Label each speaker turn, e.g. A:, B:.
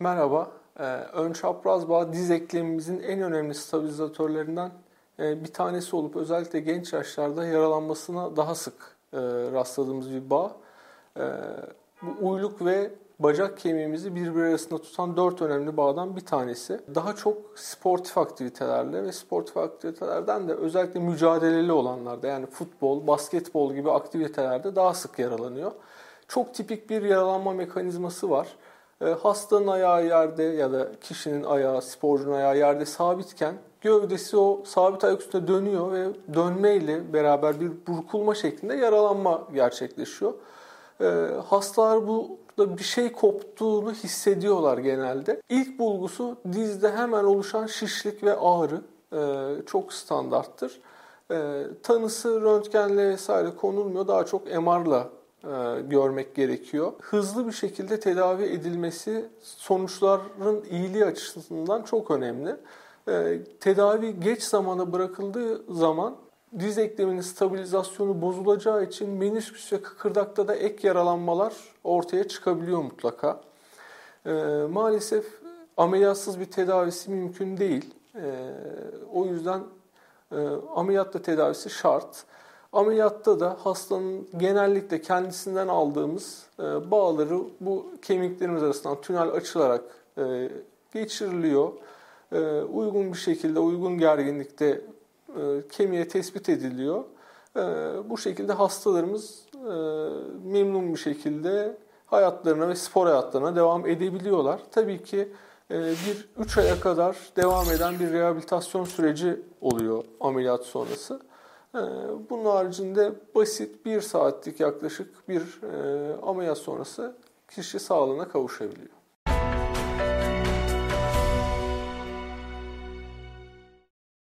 A: Merhaba. Ee, ön çapraz bağ diz eklemimizin en önemli stabilizatörlerinden e, bir tanesi olup özellikle genç yaşlarda yaralanmasına daha sık e, rastladığımız bir bağ. E, bu uyluk ve bacak kemiğimizi birbiri arasında tutan dört önemli bağdan bir tanesi. Daha çok sportif aktivitelerle ve sportif aktivitelerden de özellikle mücadeleli olanlarda yani futbol, basketbol gibi aktivitelerde daha sık yaralanıyor. Çok tipik bir yaralanma mekanizması var. E, hastanın ayağı yerde ya da kişinin ayağı, sporcunun ayağı yerde sabitken gövdesi o sabit ayak üstünde dönüyor ve dönmeyle beraber bir burkulma şeklinde yaralanma gerçekleşiyor. E, hastalar bu da bir şey koptuğunu hissediyorlar genelde. İlk bulgusu dizde hemen oluşan şişlik ve ağrı e, çok standarttır. Tanısı röntgenle vesaire konulmuyor. Daha çok MR'la görmek gerekiyor. Hızlı bir şekilde tedavi edilmesi sonuçların iyiliği açısından çok önemli. E, tedavi geç zamana bırakıldığı zaman diz ekleminin stabilizasyonu bozulacağı için menisküs ve kıkırdakta da ek yaralanmalar ortaya çıkabiliyor mutlaka. E, maalesef ameliyatsız bir tedavisi mümkün değil. O yüzden ameliyatla tedavisi şart. Ameliyatta da hastanın genellikle kendisinden aldığımız e, bağları bu kemiklerimiz arasından tünel açılarak e, geçiriliyor. E, uygun bir şekilde, uygun gerginlikte kemiğe tespit ediliyor. Bu şekilde hastalarımız memnun bir şekilde hayatlarına ve spor hayatlarına devam edebiliyorlar. Tabii ki bir 3 aya kadar devam eden bir rehabilitasyon süreci oluyor ameliyat sonrası. Ee, bunun haricinde basit bir saatlik yaklaşık bir e, ameliyat sonrası kişi sağlığına kavuşabiliyor.